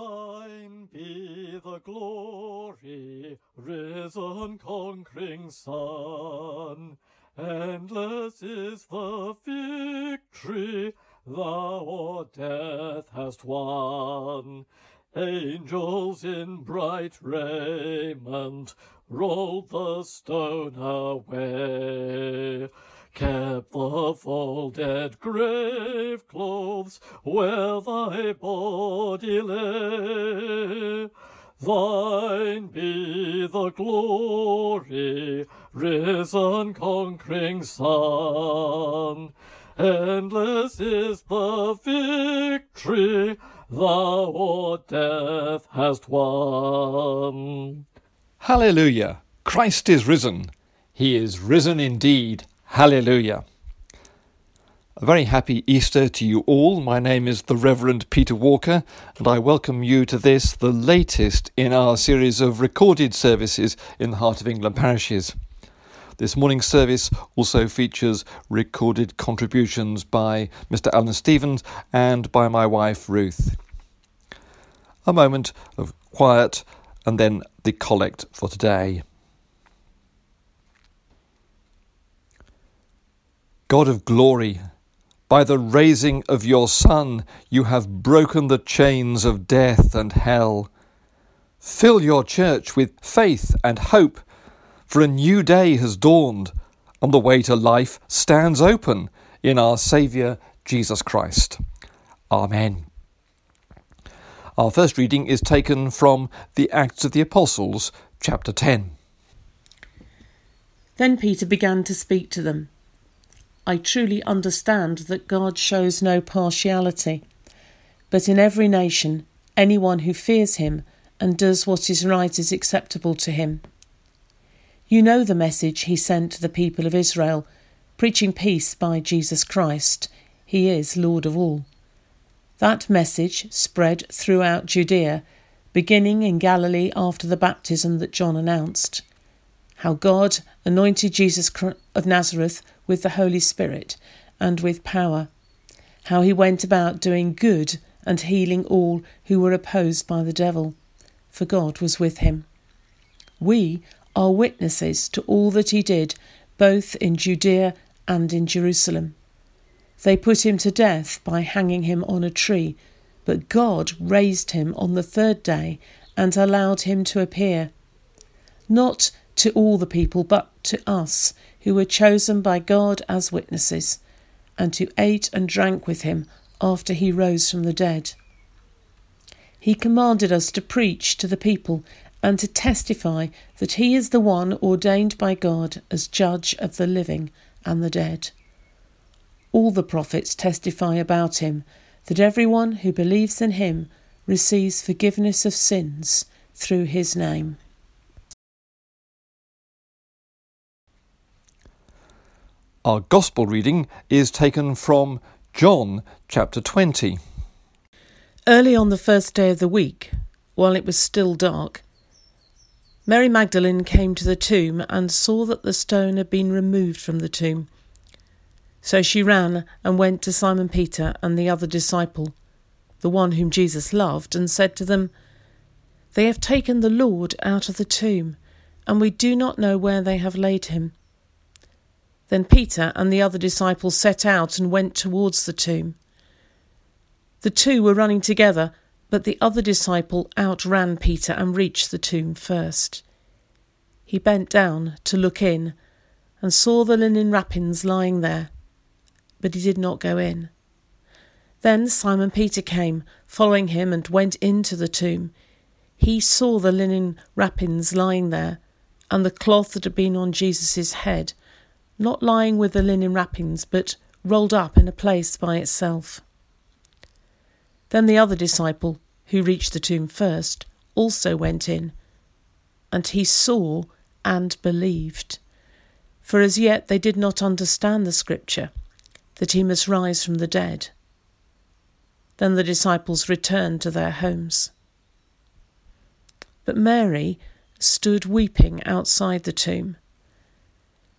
Thine be the glory, risen conquering Son. Endless is the victory thou o'er death hast won. Angels in bright raiment rolled the stone away kept the folded grave clothes where thy body lay. Thine be the glory, risen conquering Son. Endless is the victory thou o'er death hast won. Hallelujah! Christ is risen. He is risen indeed. Hallelujah. A very happy Easter to you all. My name is the Reverend Peter Walker, and I welcome you to this, the latest in our series of recorded services in the Heart of England parishes. This morning's service also features recorded contributions by Mr. Alan Stevens and by my wife Ruth. A moment of quiet and then the collect for today. God of glory, by the raising of your Son, you have broken the chains of death and hell. Fill your church with faith and hope, for a new day has dawned, and the way to life stands open in our Saviour Jesus Christ. Amen. Our first reading is taken from the Acts of the Apostles, chapter 10. Then Peter began to speak to them. I truly understand that God shows no partiality, but in every nation, anyone who fears him and does what is right is acceptable to him. You know the message he sent to the people of Israel, preaching peace by Jesus Christ. He is Lord of all. That message spread throughout Judea, beginning in Galilee after the baptism that John announced. How God anointed Jesus of Nazareth with the Holy Spirit and with power, how he went about doing good and healing all who were opposed by the devil, for God was with him. We are witnesses to all that he did, both in Judea and in Jerusalem. They put him to death by hanging him on a tree, but God raised him on the third day and allowed him to appear. Not to all the people, but to us, who were chosen by God as witnesses, and who ate and drank with him after he rose from the dead. He commanded us to preach to the people and to testify that he is the one ordained by God as judge of the living and the dead. All the prophets testify about him that everyone who believes in him receives forgiveness of sins through his name. Our Gospel reading is taken from John chapter 20. Early on the first day of the week, while it was still dark, Mary Magdalene came to the tomb and saw that the stone had been removed from the tomb. So she ran and went to Simon Peter and the other disciple, the one whom Jesus loved, and said to them, They have taken the Lord out of the tomb, and we do not know where they have laid him. Then Peter and the other disciples set out and went towards the tomb. The two were running together, but the other disciple outran Peter and reached the tomb first. He bent down to look in and saw the linen wrappings lying there, but he did not go in. Then Simon Peter came, following him, and went into the tomb. He saw the linen wrappings lying there, and the cloth that had been on Jesus' head not lying with the linen wrappings, but rolled up in a place by itself. Then the other disciple, who reached the tomb first, also went in, and he saw and believed. For as yet they did not understand the scripture, that he must rise from the dead. Then the disciples returned to their homes. But Mary stood weeping outside the tomb.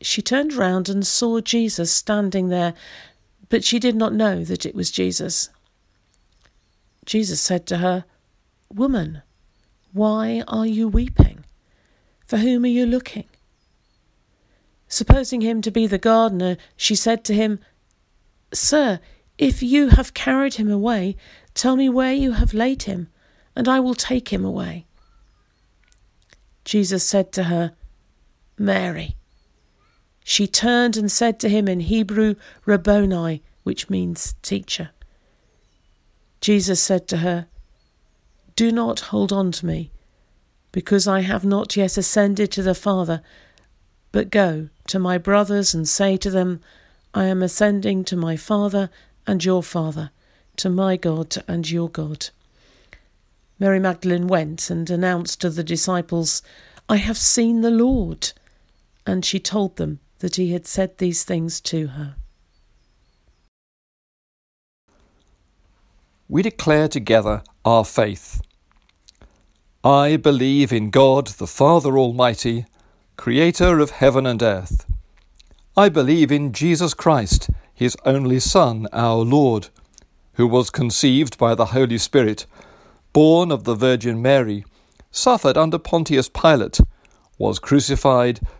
she turned round and saw Jesus standing there, but she did not know that it was Jesus. Jesus said to her, Woman, why are you weeping? For whom are you looking? Supposing him to be the gardener, she said to him, Sir, if you have carried him away, tell me where you have laid him, and I will take him away. Jesus said to her, Mary. She turned and said to him in Hebrew, Rabboni, which means teacher. Jesus said to her, Do not hold on to me, because I have not yet ascended to the Father, but go to my brothers and say to them, I am ascending to my Father and your Father, to my God and your God. Mary Magdalene went and announced to the disciples, I have seen the Lord. And she told them that he had said these things to her. We declare together our faith. I believe in God, the Father Almighty, creator of heaven and earth. I believe in Jesus Christ his only Son, our Lord, who was conceived by the Holy Spirit, born of the Virgin Mary, suffered under Pontius Pilate, was crucified,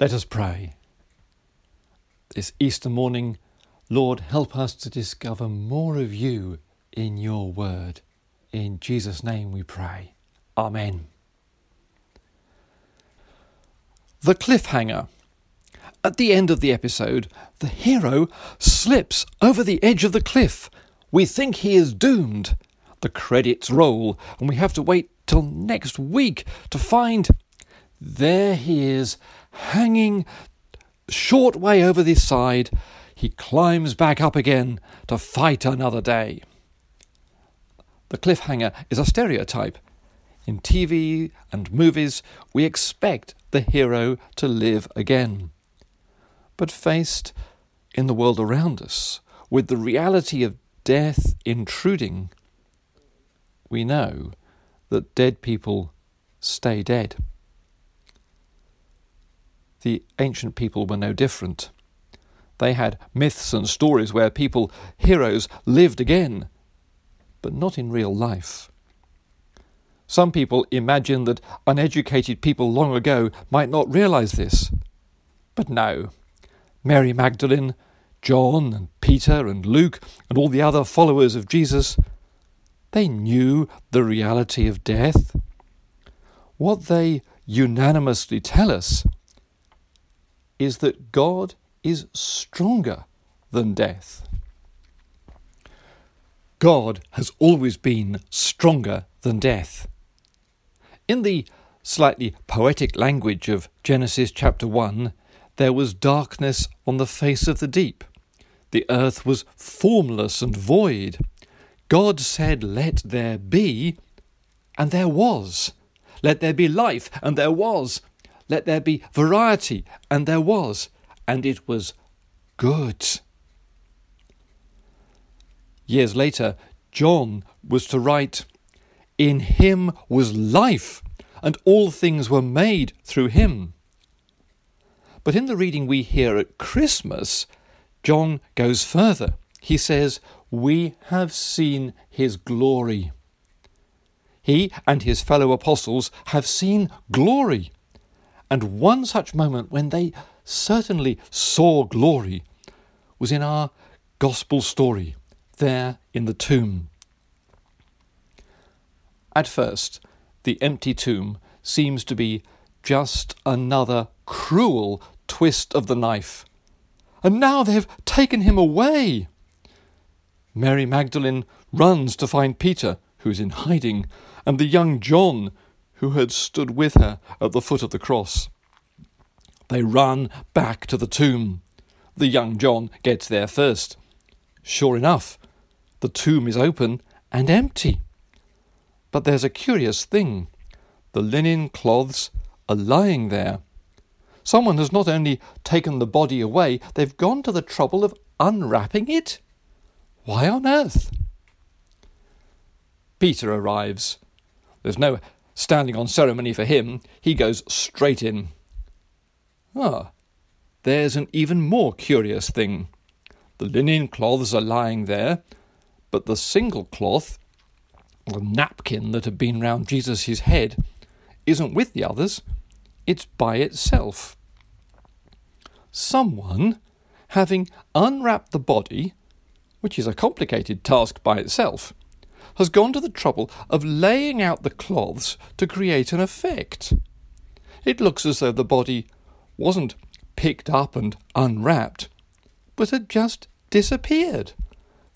Let us pray. This Easter morning, Lord, help us to discover more of you in your word. In Jesus' name we pray. Amen. The cliffhanger. At the end of the episode, the hero slips over the edge of the cliff. We think he is doomed. The credits roll, and we have to wait till next week to find. There he is, hanging short way over the side. He climbs back up again to fight another day. The cliffhanger is a stereotype. In TV and movies, we expect the hero to live again. But faced in the world around us with the reality of death intruding, we know that dead people stay dead. The ancient people were no different. They had myths and stories where people, heroes, lived again, but not in real life. Some people imagine that uneducated people long ago might not realize this. But no. Mary Magdalene, John and Peter and Luke and all the other followers of Jesus, they knew the reality of death. What they unanimously tell us is that God is stronger than death. God has always been stronger than death. In the slightly poetic language of Genesis chapter 1, there was darkness on the face of the deep. The earth was formless and void. God said, Let there be, and there was. Let there be life, and there was. Let there be variety, and there was. And it was good. Years later, John was to write, in him was life, and all things were made through him. But in the reading we hear at Christmas, John goes further. He says, We have seen his glory. He and his fellow apostles have seen glory. And one such moment when they certainly saw glory was in our gospel story, there in the tomb. At first, the empty tomb seems to be just another cruel twist of the knife. And now they've taken him away. Mary Magdalene runs to find Peter, who's in hiding, and the young John, who had stood with her at the foot of the cross. They run back to the tomb. The young John gets there first. Sure enough, the tomb is open and empty. But there's a curious thing. The linen cloths are lying there. Someone has not only taken the body away, they've gone to the trouble of unwrapping it. Why on earth? Peter arrives. There's no standing on ceremony for him. He goes straight in. Ah, there's an even more curious thing. The linen cloths are lying there, but the single cloth, the napkin that had been round Jesus' head, isn't with the others, it's by itself. Someone, having unwrapped the body, which is a complicated task by itself, has gone to the trouble of laying out the cloths to create an effect. It looks as though the body wasn't picked up and unwrapped, but had just disappeared,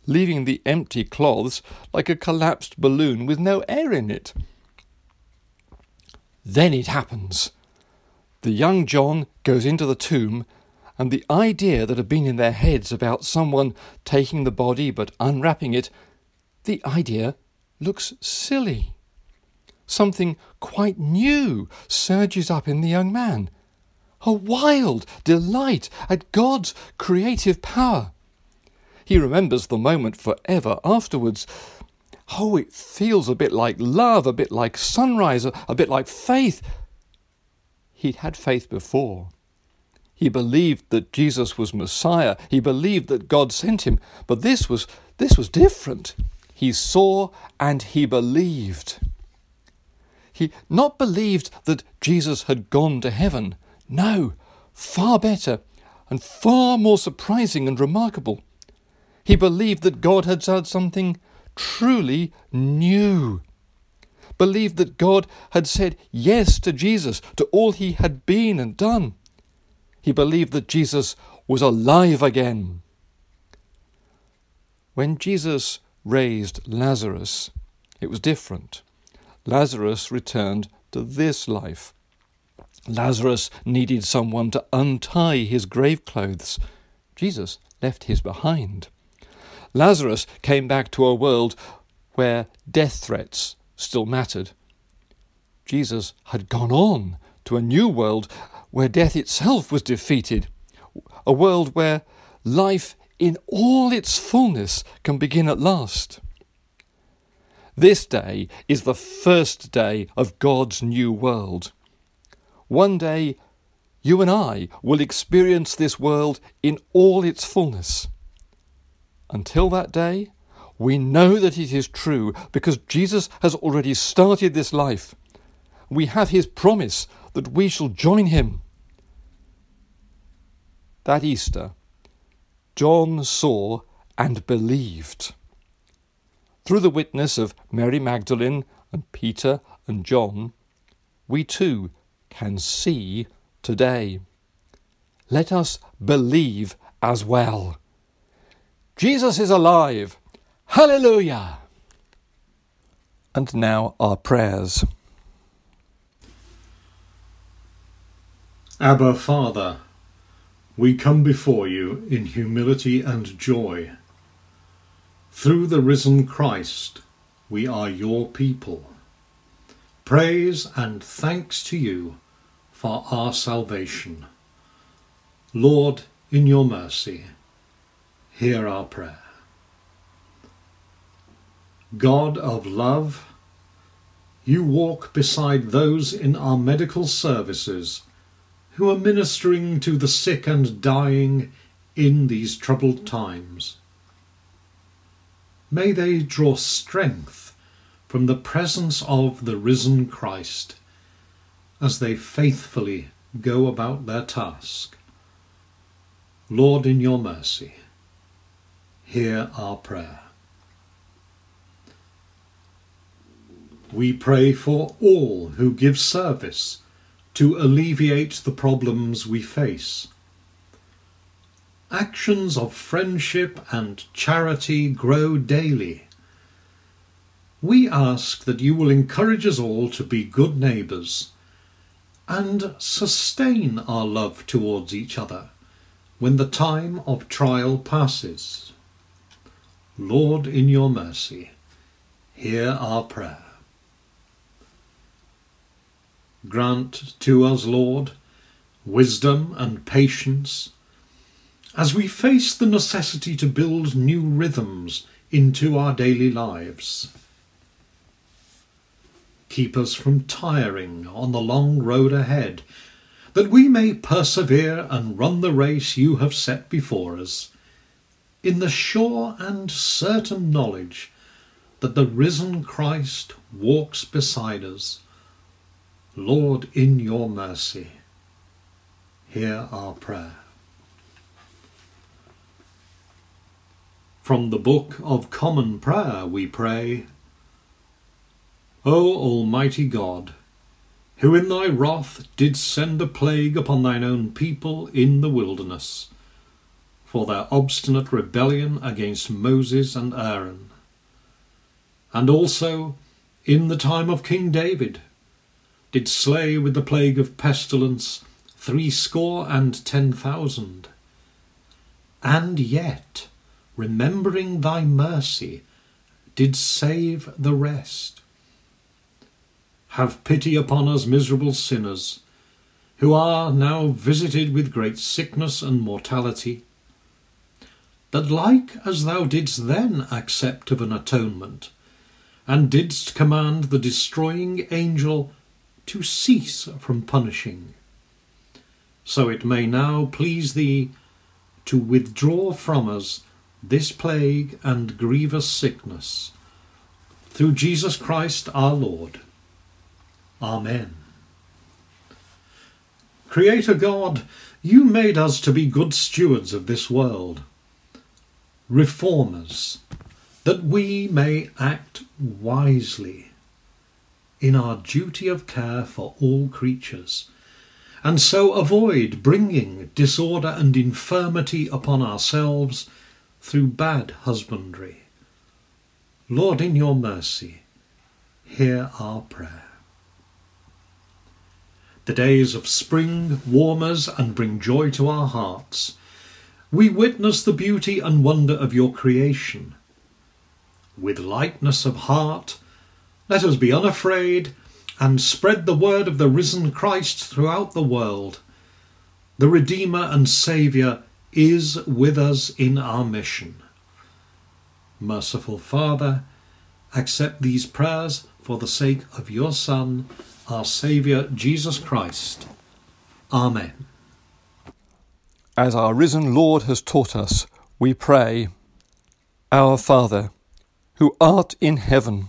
leaving the empty cloths like a collapsed balloon with no air in it. Then it happens. The young John goes into the tomb, and the idea that had been in their heads about someone taking the body but unwrapping it, the idea looks silly. Something quite new surges up in the young man a wild delight at God's creative power. He remembers the moment forever afterwards. Oh, it feels a bit like love, a bit like sunrise, a, bit like faith. He'd had faith before. He believed that Jesus was Messiah. He believed that God sent him. But this was this was different. He saw and he believed. He not believed that Jesus had gone to heaven, no, far better and far more surprising and remarkable. He believed that God had said something truly new. Believed that God had said yes to Jesus, to all he had been and done. He believed that Jesus was alive again. When Jesus raised Lazarus, it was different. Lazarus returned to this life. Lazarus needed someone to untie his grave clothes. Jesus left his behind. Lazarus came back to a world where death threats still mattered. Jesus had gone on to a new world where death itself was defeated, a world where life in all its fullness can begin at last. This day is the first day of God's new world. One day, you and I will experience this world in all its fullness. Until that day, we know that it is true because Jesus has already started this life. We have his promise that we shall join him. That Easter, John saw and believed. Through the witness of Mary Magdalene and Peter and John, we too can see today. Let us believe as well. Jesus is alive. Hallelujah! And now our prayers. Abba, Father, we come before you in humility and joy. Through the risen Christ, we are your people. Praise and thanks to you for our salvation. Lord, in your mercy, hear our prayer. God of love, you walk beside those in our medical services who are ministering to the sick and dying in these troubled times. May they draw strength from the presence of the risen Christ as they faithfully go about their task. Lord, in your mercy, hear our prayer. We pray for all who give service to alleviate the problems we face. Actions of friendship and charity grow daily. We ask that you will encourage us all to be good neighbours and sustain our love towards each other when the time of trial passes. Lord, in your mercy, hear our prayer. Grant to us, Lord, wisdom and patience as we face the necessity to build new rhythms into our daily lives. Keep us from tiring on the long road ahead, that we may persevere and run the race you have set before us, in the sure and certain knowledge that the risen Christ walks beside us. Lord, in your mercy, hear our prayer. From the Book of Common Prayer we pray, O Almighty God, who in thy wrath didst send a plague upon thine own people in the wilderness, for their obstinate rebellion against Moses and Aaron, and also in the time of King David, did slay with the plague of pestilence threescore and ten thousand. And yet, remembering thy mercy, did save the rest. Have pity upon us, miserable sinners, who are now visited with great sickness and mortality, that like as thou didst then accept of an atonement, and didst command the destroying angel to cease from punishing, so it may now please thee to withdraw from us this plague and grievous sickness. Through Jesus Christ our Lord. Amen. Creator God, you made us to be good stewards of this world, reformers, that we may act wisely in our duty of care for all creatures, and so avoid bringing disorder and infirmity upon ourselves through bad husbandry. Lord, in your mercy, hear our prayer. The days of spring warm us and bring joy to our hearts. We witness the beauty and wonder of your creation. With lightness of heart, let us be unafraid and spread the word of the risen Christ throughout the world. The Redeemer and Saviour is with us in our mission. Merciful Father, accept these prayers for the sake of your Son, our Saviour Jesus Christ. Amen. As our risen Lord has taught us, we pray, Our Father, who art in heaven,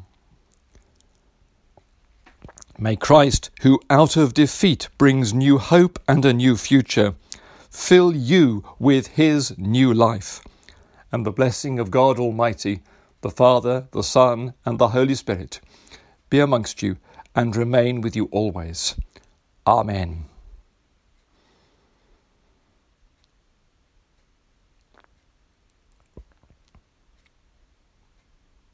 May Christ, who out of defeat brings new hope and a new future, fill you with his new life. And the blessing of God Almighty, the Father, the Son, and the Holy Spirit be amongst you and remain with you always. Amen.